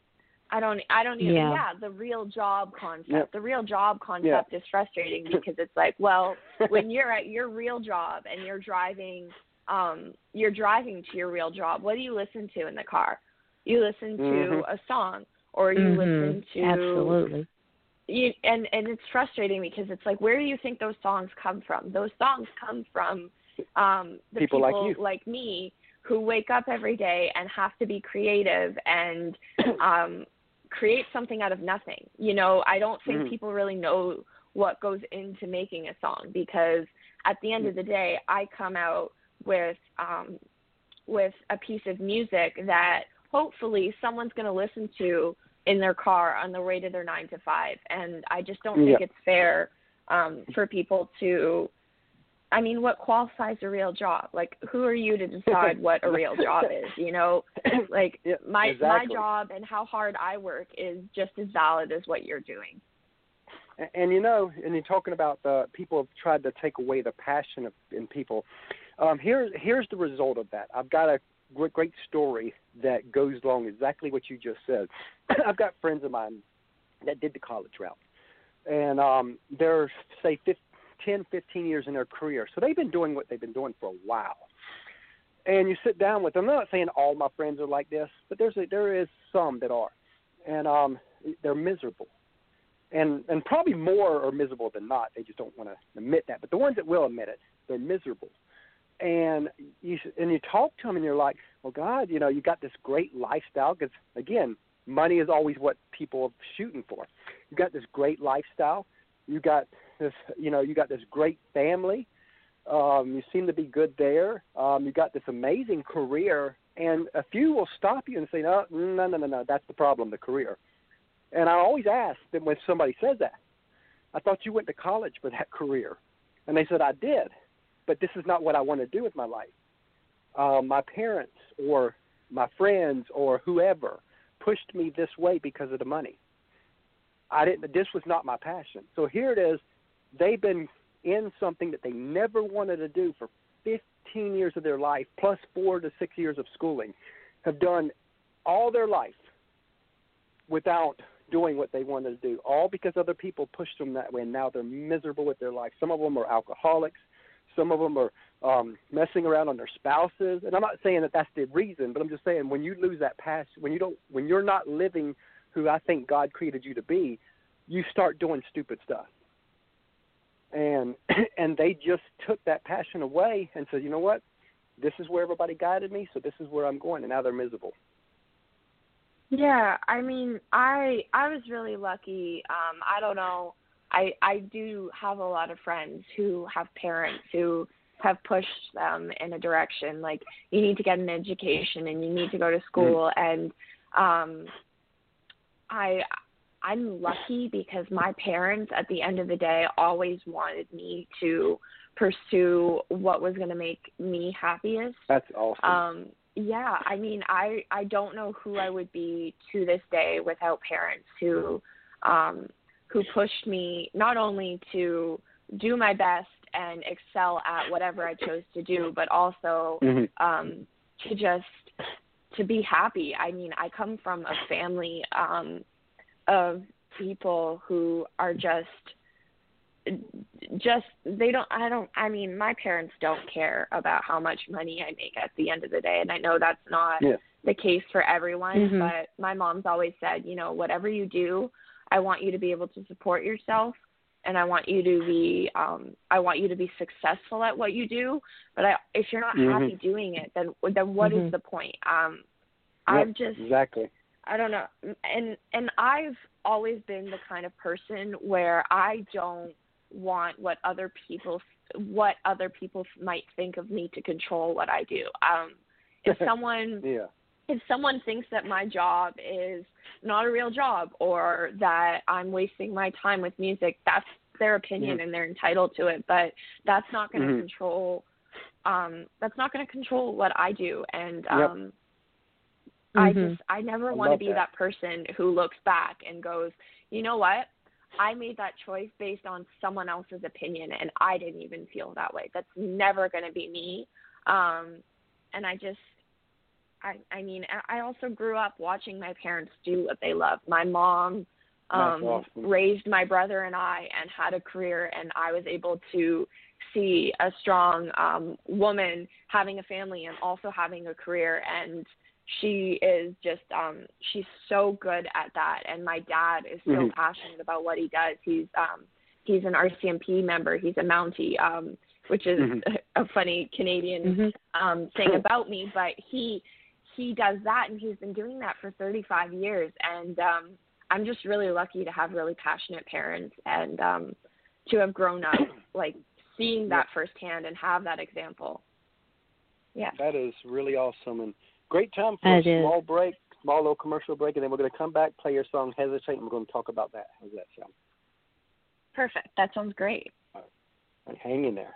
I don't I don't even yeah. yeah, the real job concept. Yep. The real job concept is frustrating because it's like, well, when you're at your real job and you're driving um you're driving to your real job, what do you listen to in the car? You listen to mm-hmm. a song or you mm-hmm. listen to Absolutely. You, and and it's frustrating because it's like where do you think those songs come from? Those songs come from um the people, people like, you. like me who wake up every day and have to be creative and um create something out of nothing. You know, I don't think mm-hmm. people really know what goes into making a song because at the end of the day, I come out with um with a piece of music that hopefully someone's going to listen to in their car on the way to their 9 to 5 and I just don't think yeah. it's fair um for people to I mean, what qualifies a real job? Like, who are you to decide what a real job is? You know, like yeah, my exactly. my job and how hard I work is just as valid as what you're doing. And, and you know, and you're talking about the people have tried to take away the passion of, in people. Um, here's here's the result of that. I've got a great, great story that goes along exactly what you just said. I've got friends of mine that did the college route, and um, they're say 15, 10, 15 years in their career. So they've been doing what they've been doing for a while. And you sit down with them. I'm not saying all my friends are like this, but there's a, there is some that are, and um, they're miserable, and and probably more are miserable than not. They just don't want to admit that. But the ones that will admit it, they're miserable. And you and you talk to them, and you're like, well, God, you know, you got this great lifestyle because again, money is always what people are shooting for. You got this great lifestyle. You got this, you know, you got this great family. Um, you seem to be good there. Um, you got this amazing career, and a few will stop you and say, no, no, no, no, no, that's the problem, the career. And I always ask them when somebody says that, I thought you went to college for that career, and they said I did, but this is not what I want to do with my life. Um, my parents or my friends or whoever pushed me this way because of the money. I didn't. This was not my passion. So here it is they've been in something that they never wanted to do for 15 years of their life, plus four to six years of schooling, have done all their life without doing what they wanted to do, all because other people pushed them that way, and now they're miserable with their life. Some of them are alcoholics. Some of them are um, messing around on their spouses, and I'm not saying that that's the reason, but I'm just saying when you lose that passion, when you don't, when you're not living who I think God created you to be, you start doing stupid stuff and and they just took that passion away and said, you know what, this is where everybody guided me, so this is where I'm going, and now they're miserable. Yeah, I mean, I I was really lucky. Um, I don't know. I I do have a lot of friends who have parents who have pushed them in a direction like you need to get an education and you need to go to school mm. and um I I'm lucky because my parents at the end of the day always wanted me to pursue what was going to make me happiest. That's awesome. Um yeah, I mean, I I don't know who I would be to this day without parents who um who pushed me not only to do my best and excel at whatever I chose to do, but also mm-hmm. um to just to be happy. I mean, I come from a family um of people who are just just they don't I don't I mean my parents don't care about how much money I make at the end of the day and I know that's not yeah. the case for everyone mm-hmm. but my mom's always said you know whatever you do I want you to be able to support yourself and I want you to be um I want you to be successful at what you do but I if you're not mm-hmm. happy doing it then then what mm-hmm. is the point um yep, I'm just exactly I don't know. And and I've always been the kind of person where I don't want what other people what other people might think of me to control what I do. Um if someone yeah. If someone thinks that my job is not a real job or that I'm wasting my time with music, that's their opinion Mhm. and they're entitled to it, but that's not going to Mhm. control um that's not going to control what I do and Yep. um I Mhm. just I never want to be that. that person who looks back and goes, "You know what? I made that choice based on someone else's opinion and I didn't even feel that way." That's never going to be me. Um and I just I I mean, I I also grew up watching my parents do what they love. My mom um awesome. raised my brother and I and had a career and I was able to see a strong um woman having a family and also having a career and she is just um she's so good at that and my dad is so Mhm. passionate about what he does. He's um he's an RCMP member, he's a Mountie, um which is Mhm. a, funny Canadian Mhm. um thing about me, but he he does that and he's been doing that for 35 years and um I'm just really lucky to have really passionate parents and um to have grown up like seeing that firsthand and have that example. Yeah. That is really awesome and great time for That a is. small break, small little commercial break, and then we're going to come back, play your song "Hesitate," and we're going to talk about that. How's that sound? Perfect. That sounds great. All right, hang in there.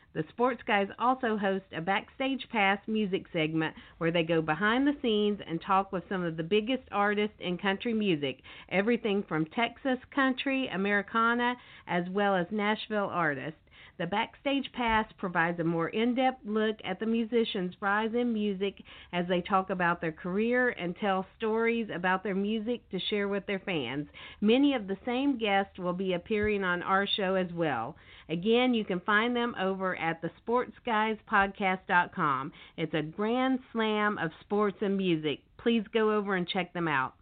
The Sports Guys also host a Backstage Pass music segment where they go behind the scenes and talk with some of the biggest artists in country music, everything from Texas country, Americana, as well as Nashville artists. The Backstage Pass provides a more in depth look at the musicians' rise in music as they talk about their career and tell stories about their music to share with their fans. Many of the same guests will be appearing on our show as well. Again, you can find them over at thesportsguyspodcast.com. It's a grand slam of sports and music. Please go over and check them out.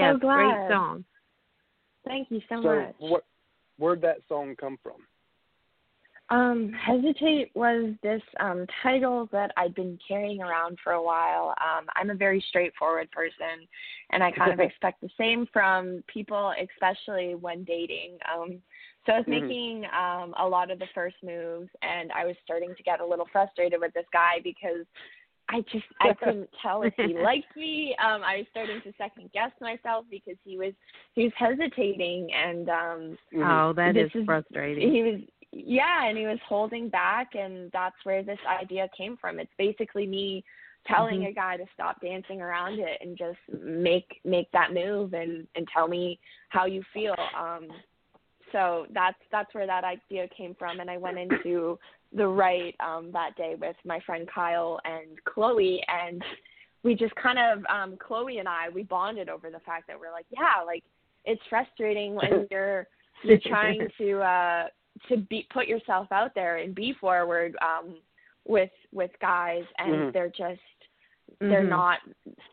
I'm so glad. great song. Thank you so, so much. what where'd that song come from? Um, Hesitate was this um, title that I'd been carrying around for a while. Um, I'm a very straightforward person, and I kind of expect the same from people, especially when dating. Um, so I was Mhm. making um, a lot of the first moves, and I was starting to get a little frustrated with this guy because I just I couldn't tell if he liked me. Um, I was starting to second guess myself because he was he was hesitating, and um, Mhm. Oh, that This is is- frustrating. he was yeah and he was holding back and that's where this idea came from it's basically me telling Mhm. a guy to stop dancing around it and just make make that move and and tell me how you feel um so that's that's where that idea came from and i went into the write um that day with my friend kyle and chloe and we just kind of um chloe and i we bonded over the fact that we're like yeah like it's frustrating when you're you're trying to uh to be put yourself out there and be forward um with with guys and Mhm. they're just they're Mhm. not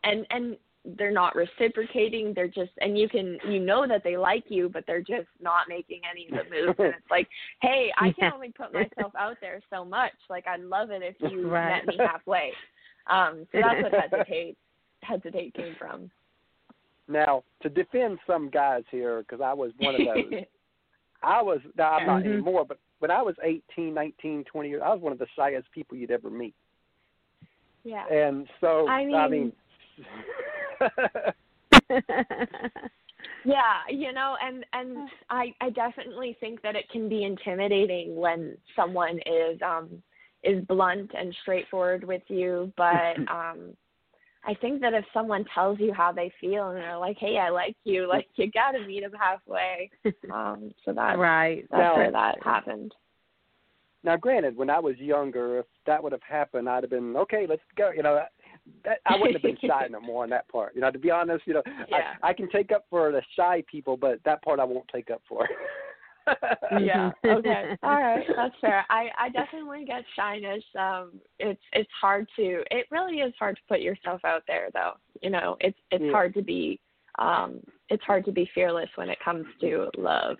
and and they're not reciprocating they're just and you can you know that they like you but they're just not making any of the moves and it's like hey i can only put myself out there so much like i'd love it if you Right. met me halfway um so that's what hesitate hesitate came from Now, to defend some guys here, because I was one of those. I was, I'm not Mhm. anymore, but when I was 18, 19, 20 years, I was one of the shyest people you'd ever meet. yeah And so, I I mean- mean Yeah, you know, and and I I definitely think that it can be intimidating when someone is um is blunt and straightforward with you, but um I think that if someone tells you how they feel and they're like, "Hey, I like you," like you got to meet them halfway. Um so that right. that's Now- where that happened. now, granted, when I was younger, if that would have happened, I'd have been okay. Let's go. You know, that, I wouldn't have been shy no more on that part. You know, to be honest, you know, Yeah. I, I can take up for the shy people, but that part I won't take up for. yeah. Okay. All right. That's fair. I I definitely get shyness. Um, it's it's hard to. It really is hard to put yourself out there, though. You know, it's it's Yeah. hard to be. Um, it's hard to be fearless when it comes to love.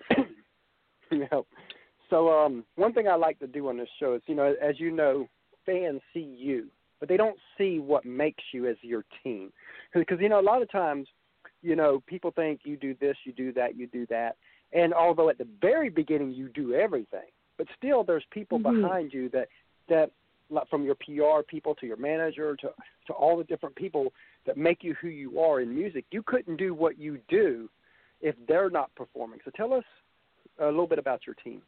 know. So um, one thing I like to do on this show is, you know, as you know, fans see you, but they don't see what makes you as your team. Because you know, a lot of times, you know, people think you do this, you do that, you do that, and although at the very beginning you do everything, but still there's people Mhm. behind you that that like from your PR people to your manager to to all the different people that make you who you are in music. You couldn't do what you do if they're not performing. So tell us a little bit about your team.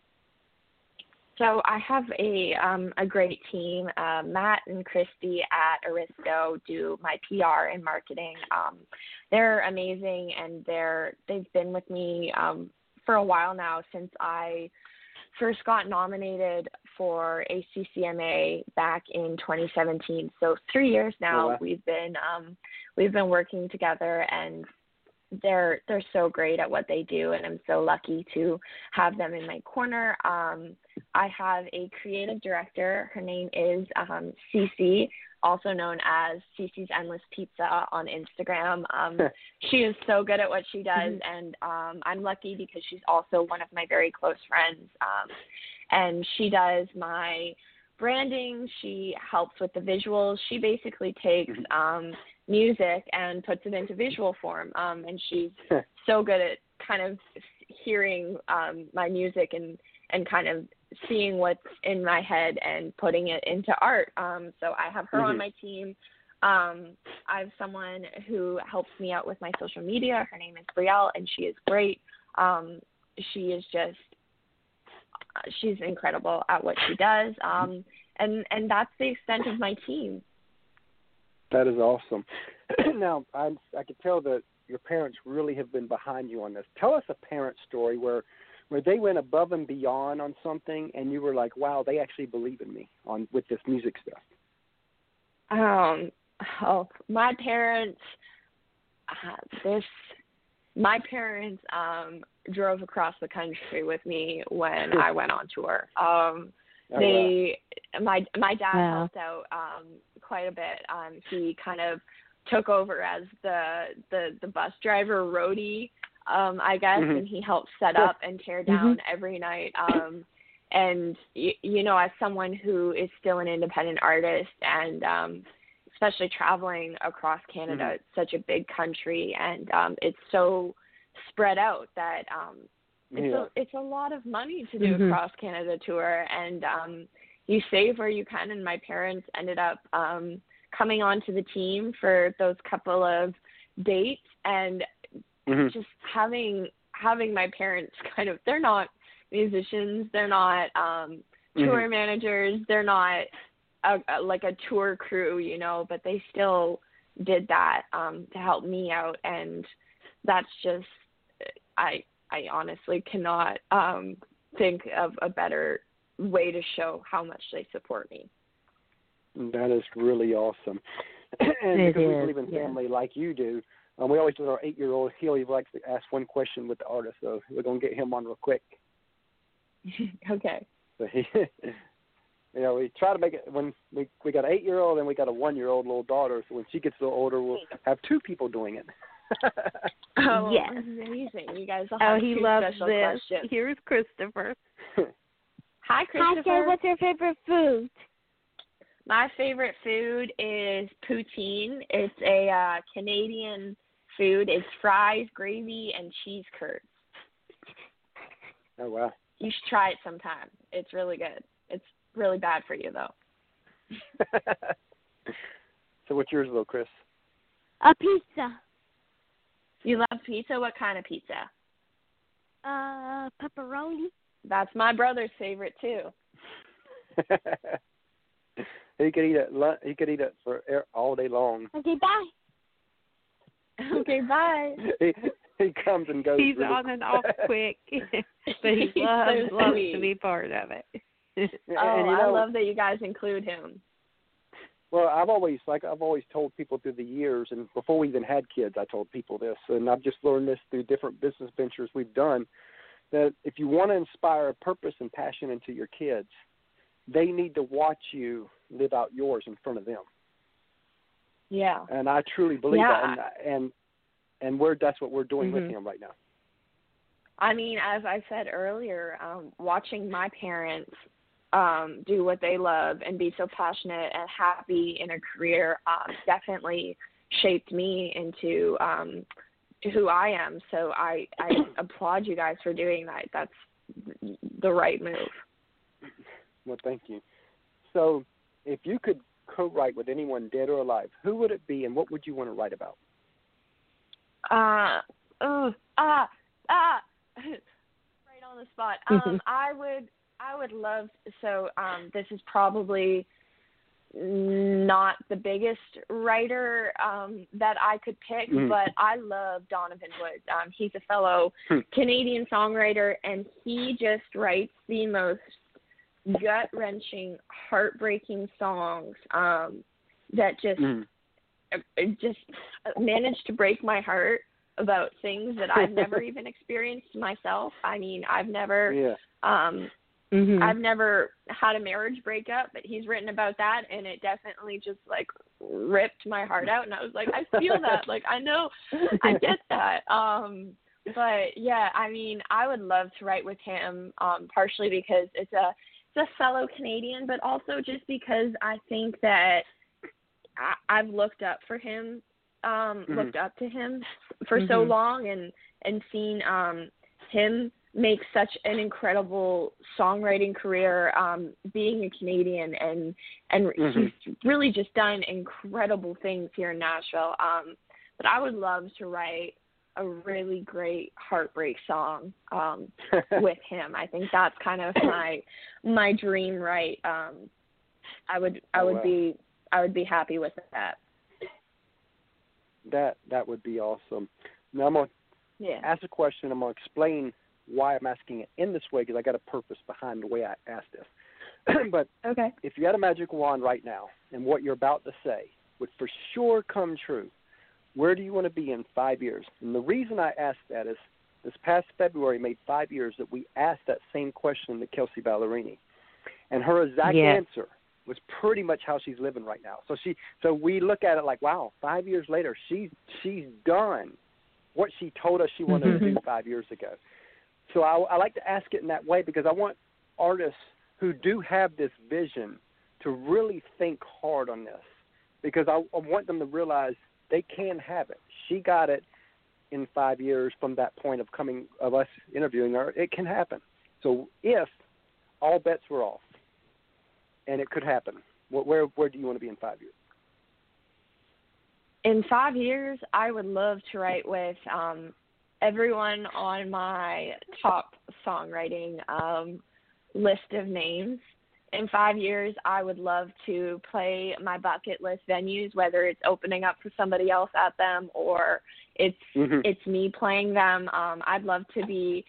So I have a um, a great team. Uh, Matt and Christy at Aristo do my PR and marketing. Um, they're amazing, and they're they've been with me um, for a while now since I first got nominated for ACCMA back in 2017. So three years now Oh, wow. we've been um, we've been working together, and they're they're so great at what they do, and I'm so lucky to have them in my corner. Um, I have a creative director. Her name is um, Cece, also known as Cece's Endless Pizza on Instagram. Um, she is so good at what she does, and um, I'm lucky because she's also one of my very close friends. Um, and she does my branding. She helps with the visuals. She basically takes um, music and puts it into visual form. Um, and she's so good at kind of hearing um, my music and and kind of seeing what's in my head and putting it into art. Um, so I have her on Mhm. my team. Um, I have someone who helps me out with my social media. Her name is Brielle, and she is great. Um, she is just she's incredible at what she does. Um, and and that's the extent of my team. That is awesome. now, I I can tell that your parents really have been behind you on this. Tell us a parent story where where they went above and beyond on something, and you were like, "Wow, they actually believe in me on with this music stuff." Um, oh, my parents, uh, this, my parents um drove across the country with me when I went on tour. Um, Oh, they, my my dad Wow. helped out um quite a bit. Um, he kind of took over as the the the bus driver roadie um I guess Mhm. and he helped set up and tear down every night um and y- you know as someone who is still an independent artist and um especially traveling across Canada Mhm. it's such a big country and um it's so spread out that um it's Yeah. a it's a lot of money to do Mhm. a cross Canada tour and um you save where you can and my parents ended up um coming onto the team for those couple of dates and Mhm. just having having my parents kind of they're not musicians they're not um tour Mhm. managers they're not a, a, like a tour crew you know but they still did that um to help me out and that's just i i honestly cannot um think of a better way to show how much they support me That is really awesome. and It because we believe in yeah. family like you do, um, we always with our eight year old, he always likes to ask one question with the artist, so we're gonna get him on real quick. okay So he, you know, we try to make it when we we got an eight year old and we got a one year old little daughter. So when she gets a little older, we'll have two people doing it. oh Yes. amazing you guys will Oh, have he loves special this. questions Here's Christopher. Hi Hi, christopher Jay. What's your favorite food? My favorite food is poutine. It's a uh, Canadian food. It's fries, gravy, and cheese curds. oh wow. You should try it sometime. It's really good. It's really bad for you though. so what's yours, little Chris? A pizza. You love pizza? What kind of pizza? Uh, pepperoni. That's my brother's favorite too. he could eat it. He could eat it for air- all day long. Okay, bye. okay, bye. he he comes and goes. He's really on and off quick, but he loves so loves to be part of it. Oh, and, you I love that you guys include him. Well, I've always like I've always told people through the years, and before we even had kids, I told people this, and I've just learned this through different business ventures we've done. That if you want to inspire a purpose and passion into your kids, they need to watch you live out yours in front of them. Yeah. And I truly believe Yeah. that, and and and we're that's what we're doing with Mhm. him right now. I mean, as I said earlier, um, watching my parents um, do what they love and be so passionate and happy in a career um, definitely shaped me into um, who I am. So I, I applaud you guys for doing that. That's the right move. Well, thank you. So, if you could co-write with anyone dead or alive, who would it be, and what would you want to write about? Uh, oh, ah, ah, right on the spot. Um, I would, I would love. So, um, this is probably not the biggest writer um that I could pick, Mhm. but I love Donovan Woods. Um, he's a fellow Hmm. Canadian songwriter, and he just writes the most gut wrenching, heartbreaking songs um, that just Mm. just managed to break my heart about things that I've never even experienced myself. I mean, I've never Yeah. um Mm-hmm. I've never had a marriage breakup, but he's written about that and it definitely just like ripped my heart out and I was like, I feel that. Like I know I get that. Um but yeah, I mean, I would love to write with him, um, partially because it's a it's a fellow Canadian, but also just because I think that I, I've looked up for him, um, Mhm. looked up to him for so Mhm. long, and and seen um, him make such an incredible songwriting career, um, being a Canadian, and and Mhm. he's really just done incredible things here in Nashville. Um, but I would love to write a really great heartbreak song um, with him. I think that's kind of my my dream, right? Um, I would I Oh, would wow. be I would be happy with that. that that would be awesome. Now I'm gonna Yeah. ask a question. I'm gonna explain why I'm asking it in this way because I got a purpose behind the way I asked this. but Okay. if you had a magic wand right now and what you're about to say would for sure come true, where do you want to be in five years? And the reason I ask that is this past February made five years that we asked that same question to Kelsea Ballerini. And her exact Yes. answer was pretty much how she's living right now. So she so we look at it like, wow, five years later, she's she's done what she told us she wanted to do Mm-hmm. five years ago. So I, I like to ask it in that way because I want artists who do have this vision to really think hard on this because I, I want them to realize they can have it. She got it in five years from that point of coming of us interviewing her. It can happen. So if all bets were off, and it could happen, where where, do you want to be in five years? in five years, I would love to write with um, everyone on my top songwriting um, list of names. In five years, I would love to play my bucket list venues, whether it's opening up for somebody else at them or it's Mhm. it's me playing them. Um, I'd love to be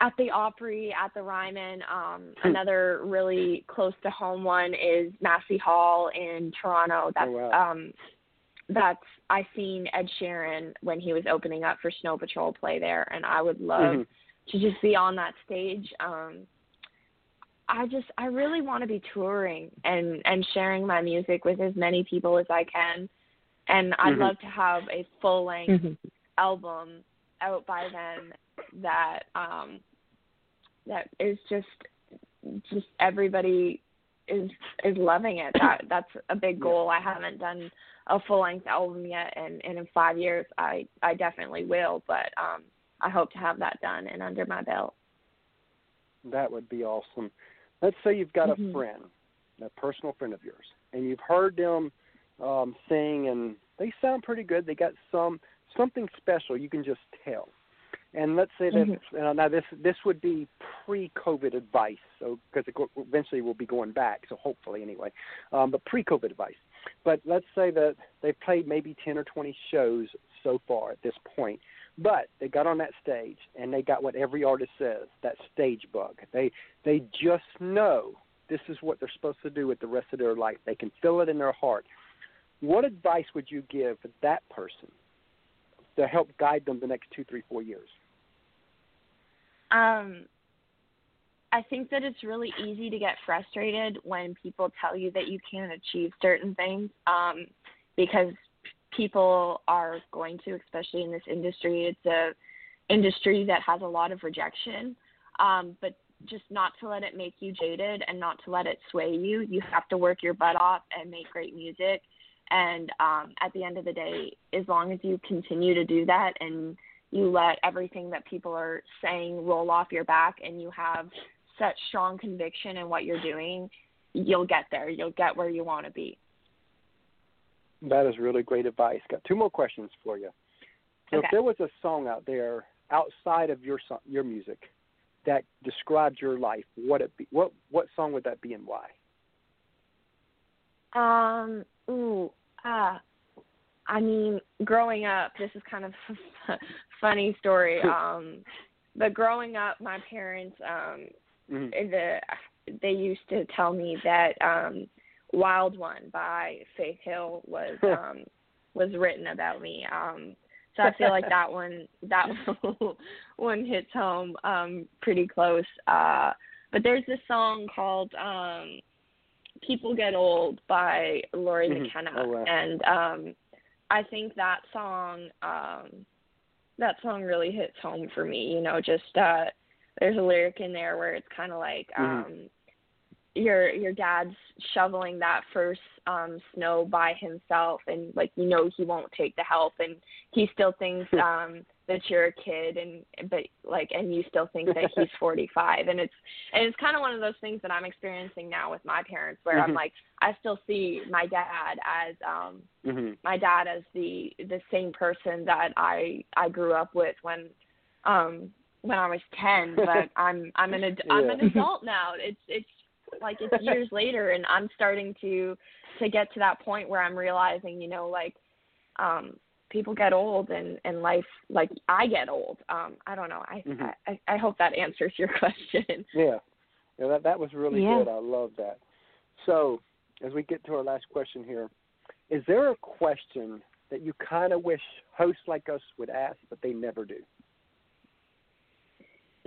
at the Opry, at the Ryman. Um, Hmm. another really close to home one is Massey Hall in Toronto. That's Oh, wow. um, that's I seen Ed Sheeran when he was opening up for Snow Patrol play there, and I would love Mhm. to just be on that stage. Um, I just I really want to be touring and and sharing my music with as many people as I can, and I'd Mhm. love to have a full length Mm-hmm. album out by then that um that is just just everybody is is loving it that that's a big goal i haven't done a full length album yet and, and in five years i i definitely will but um i hope to have that done and under my belt That would be awesome. Let's say you've got Mhm. a friend, a personal friend of yours, and you've heard them um, sing, and they sound pretty good. They got some something special. You can just tell. And let's say that Mhm. uh, now this this would be pre-COVID advice, so because eventually we'll be going back, so hopefully anyway, um, but pre-COVID advice. But let's say that they've played maybe ten or twenty shows so far at this point, but they got on that stage and they got what every artist says that stage bug. They they just know this is what they're supposed to do with the rest of their life. They can feel it in their heart. What advice would you give that person to help guide them the next two, three, four years? Um, I think that it's really easy to get frustrated when people tell you that you can't achieve certain things um, because people are going to, especially in this industry. It's a industry that has a lot of rejection, um, but just not to let it make you jaded and not to let it sway you. You have to work your butt off and make great music. And um, at the end of the day, as long as you continue to do that and you let everything that people are saying roll off your back and you have such strong conviction in what you're doing, you'll get there. You'll get where you want to be. That is really great advice. Got two more questions for you. So Okay. if there was a song out there outside of your so- your music that described your life, what it be? What what song would that be and why? Um, ooh, ah, I mean, growing up, this is kind of a funny story. Um, but growing up, my parents, um, Mhm. the they used to tell me that um Wild One by Faith Hill was um was written about me. Um so I feel like that one that one hits home um pretty close. Uh but there's this song called um People Get Old by Lori Mhm. McKenna Oh, wow. and um I think that song um that song really hits home for me, you know, just uh there's a lyric in there where it's kind of like Mhm. um your your dad's shoveling that first um snow by himself and like you know he won't take the help and he still thinks um that you're a kid and but like and you still think that he's 45 and it's and it's kind of one of those things that I'm experiencing now with my parents where Mhm. I'm like I still see my dad as um hmm my dad as the the same person that I I grew up with when um when I was 10 but I'm I'm an ad- I'm an adult now it's it's like it's years later and I'm starting to to get to that point where I'm realizing you know like um people get old and and life like I get old um I don't know I Mhm. I I hope that answers your question Yeah. Yeah, that that was really Yeah. good. I love that. So, as we get to our last question here, is there a question that you kind of wish hosts like us would ask, but they never do?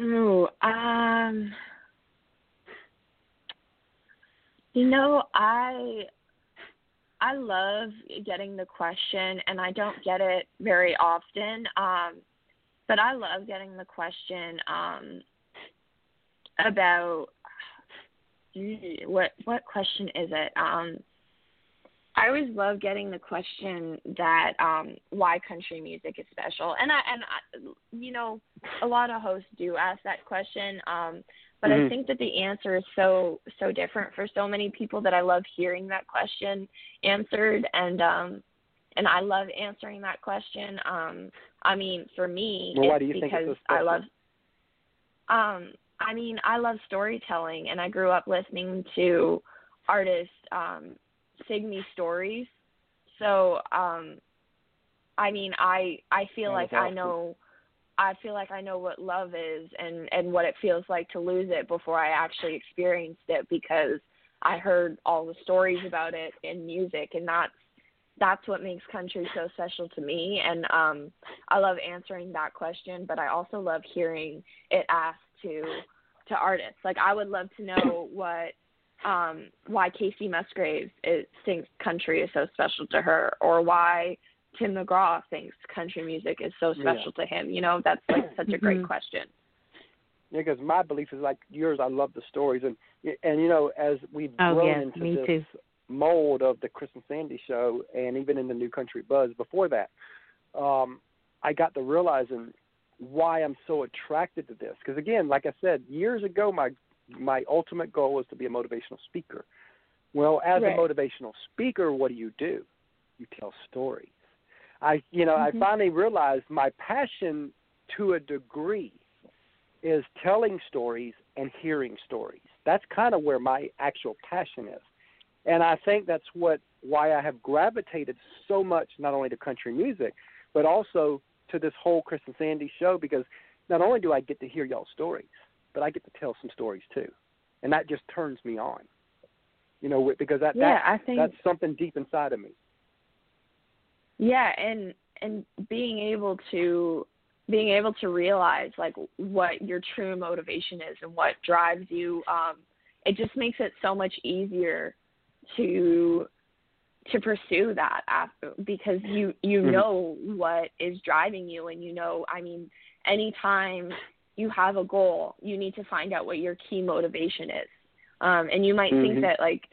Ooh, um, You know, I I love getting the question and I don't get it very often. Um but I love getting the question um about what what question is it? Um I always love getting the question that um why country music is special. And I and I, you know, a lot of hosts do ask that question. Um but Mhm. I think that the answer is so so different for so many people that I love hearing that question answered and um and I love answering that question. Um I mean, for me, Well, why it's do you think because it's so I love um I mean, I love storytelling and I grew up listening to artists um sing me stories. So, um I mean, I I feel like I know I feel like I know what love is and and what it feels like to lose it before I actually experienced it because I heard all the stories about it in music and that's that's what makes country so special to me. And um I love answering that question but I also love hearing it asked to to artists. Like I would love to know what um why Kacey Musgraves is, thinks country is so special to her or why Tim McGraw thinks country music is so Yeah. special to him you know that's like such a great Mhm. question because my belief is like yours. I love the stories, and and you know, as we've Oh, grown yes, into me this too. mold of the Chris and Sandy show, and even in the New Country Buzz before that, um, I got to realizing why I'm so attracted to this. Because again, like I said, years ago, my my ultimate goal was to be a motivational speaker. Well, as Right. a motivational speaker, what do you do? You tell stories. I, you know, I Mhm. finally realized my passion to a degree is telling stories and hearing stories. That's kind of where my actual passion is. And I think that's what why I have gravitated so much not only to country music, but also to this whole Chris and Sandy show because not only do I get to hear y'all stories, but I get to tell some stories too. And that just turns me on. You know, because that yeah that I think that's something deep inside of me. yeah and and being able to being able to realize like what your true motivation is and what drives you um it just makes it so much easier to to pursue that after because you you Mhm. know what is driving you and you know i mean anytime you have a goal you need to find out what your key motivation is um and you might Mhm. think that like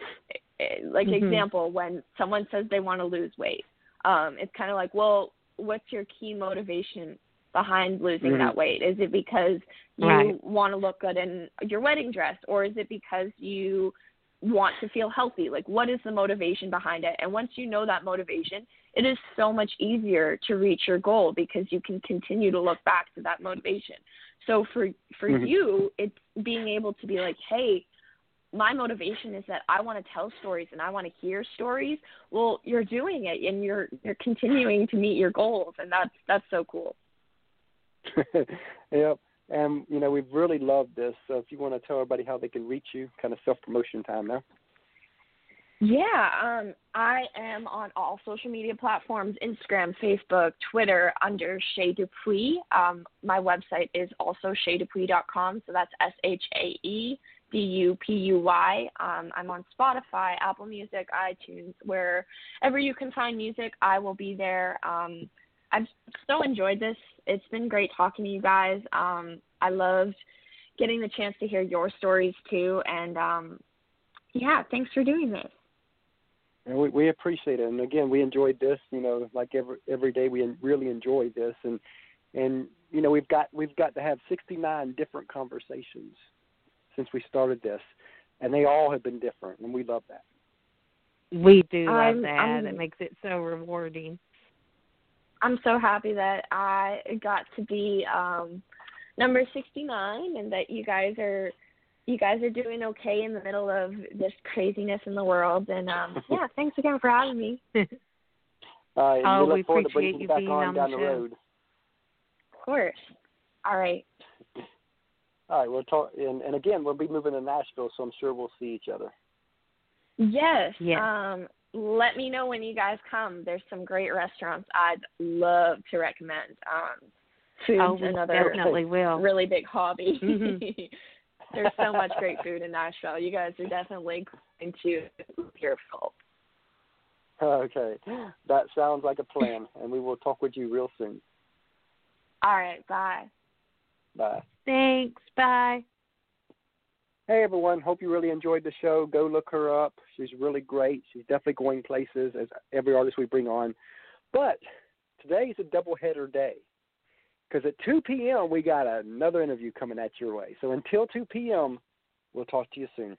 like Mhm. example when someone says they want to lose weight um it's kind of like well what's your key motivation behind losing Mhm. that weight is it because you Right. want to look good in your wedding dress or is it because you want to feel healthy like what is the motivation behind it and once you know that motivation it is so much easier to reach your goal because you can continue to look back to that motivation so for for Mhm. you it's being able to be like hey my motivation is that I want to tell stories and I want to hear stories. Well, you're doing it and you're you're continuing to meet your goals and that's that's so cool. yep. And you know, we've really loved this. So if you want to tell everybody how they can reach you, kind of self promotion time now. Yeah, um I am on all social media platforms, Instagram, Facebook, Twitter under Shae Dupuy. Um my website is also shaedupuy.com, so that's S H A E D U P U Y. Um I'm on Spotify, Apple Music, iTunes, wherever you can find music, I will be there. Um I've so enjoyed this. It's been great talking to you guys. Um I loved getting the chance to hear your stories too and um yeah, thanks for doing this. And we, we appreciate it. And again, we enjoyed this. You know, like every every day, we really enjoy this. And and you know, we've got we've got to have 69 different conversations since we started this, and they all have been different, and we love that. We do love I'm- that. I'm- it makes it so rewarding. I'm so happy that I got to be um number 69 and that you guys are you guys are doing okay in the middle of this craziness in the world and um yeah, thanks again for having me. Uh, and Oh, we look we forward to appreciate bringing you back being on on the down the show. road. Of course. All right. All right, we'll talk. And, and again, we'll be moving to Nashville, so I'm sure we'll see each other. Yes. Yes. Um let me know when you guys come. There's some great restaurants I'd love to recommend. Um food's oh, we another definitely will. really big hobby. Mhm. There's so much great food in Nashville. You guys are definitely going to your full. Okay, that sounds like a plan, and we will talk with you real soon. All right, bye. Bye. Thanks. Bye. Hey everyone, hope you really enjoyed the show. Go look her up. She's really great. She's definitely going places as every artist we bring on. But today is a double header day because at 2 p.m. we got another interview coming at your way. So until 2 p.m., we'll talk to you soon.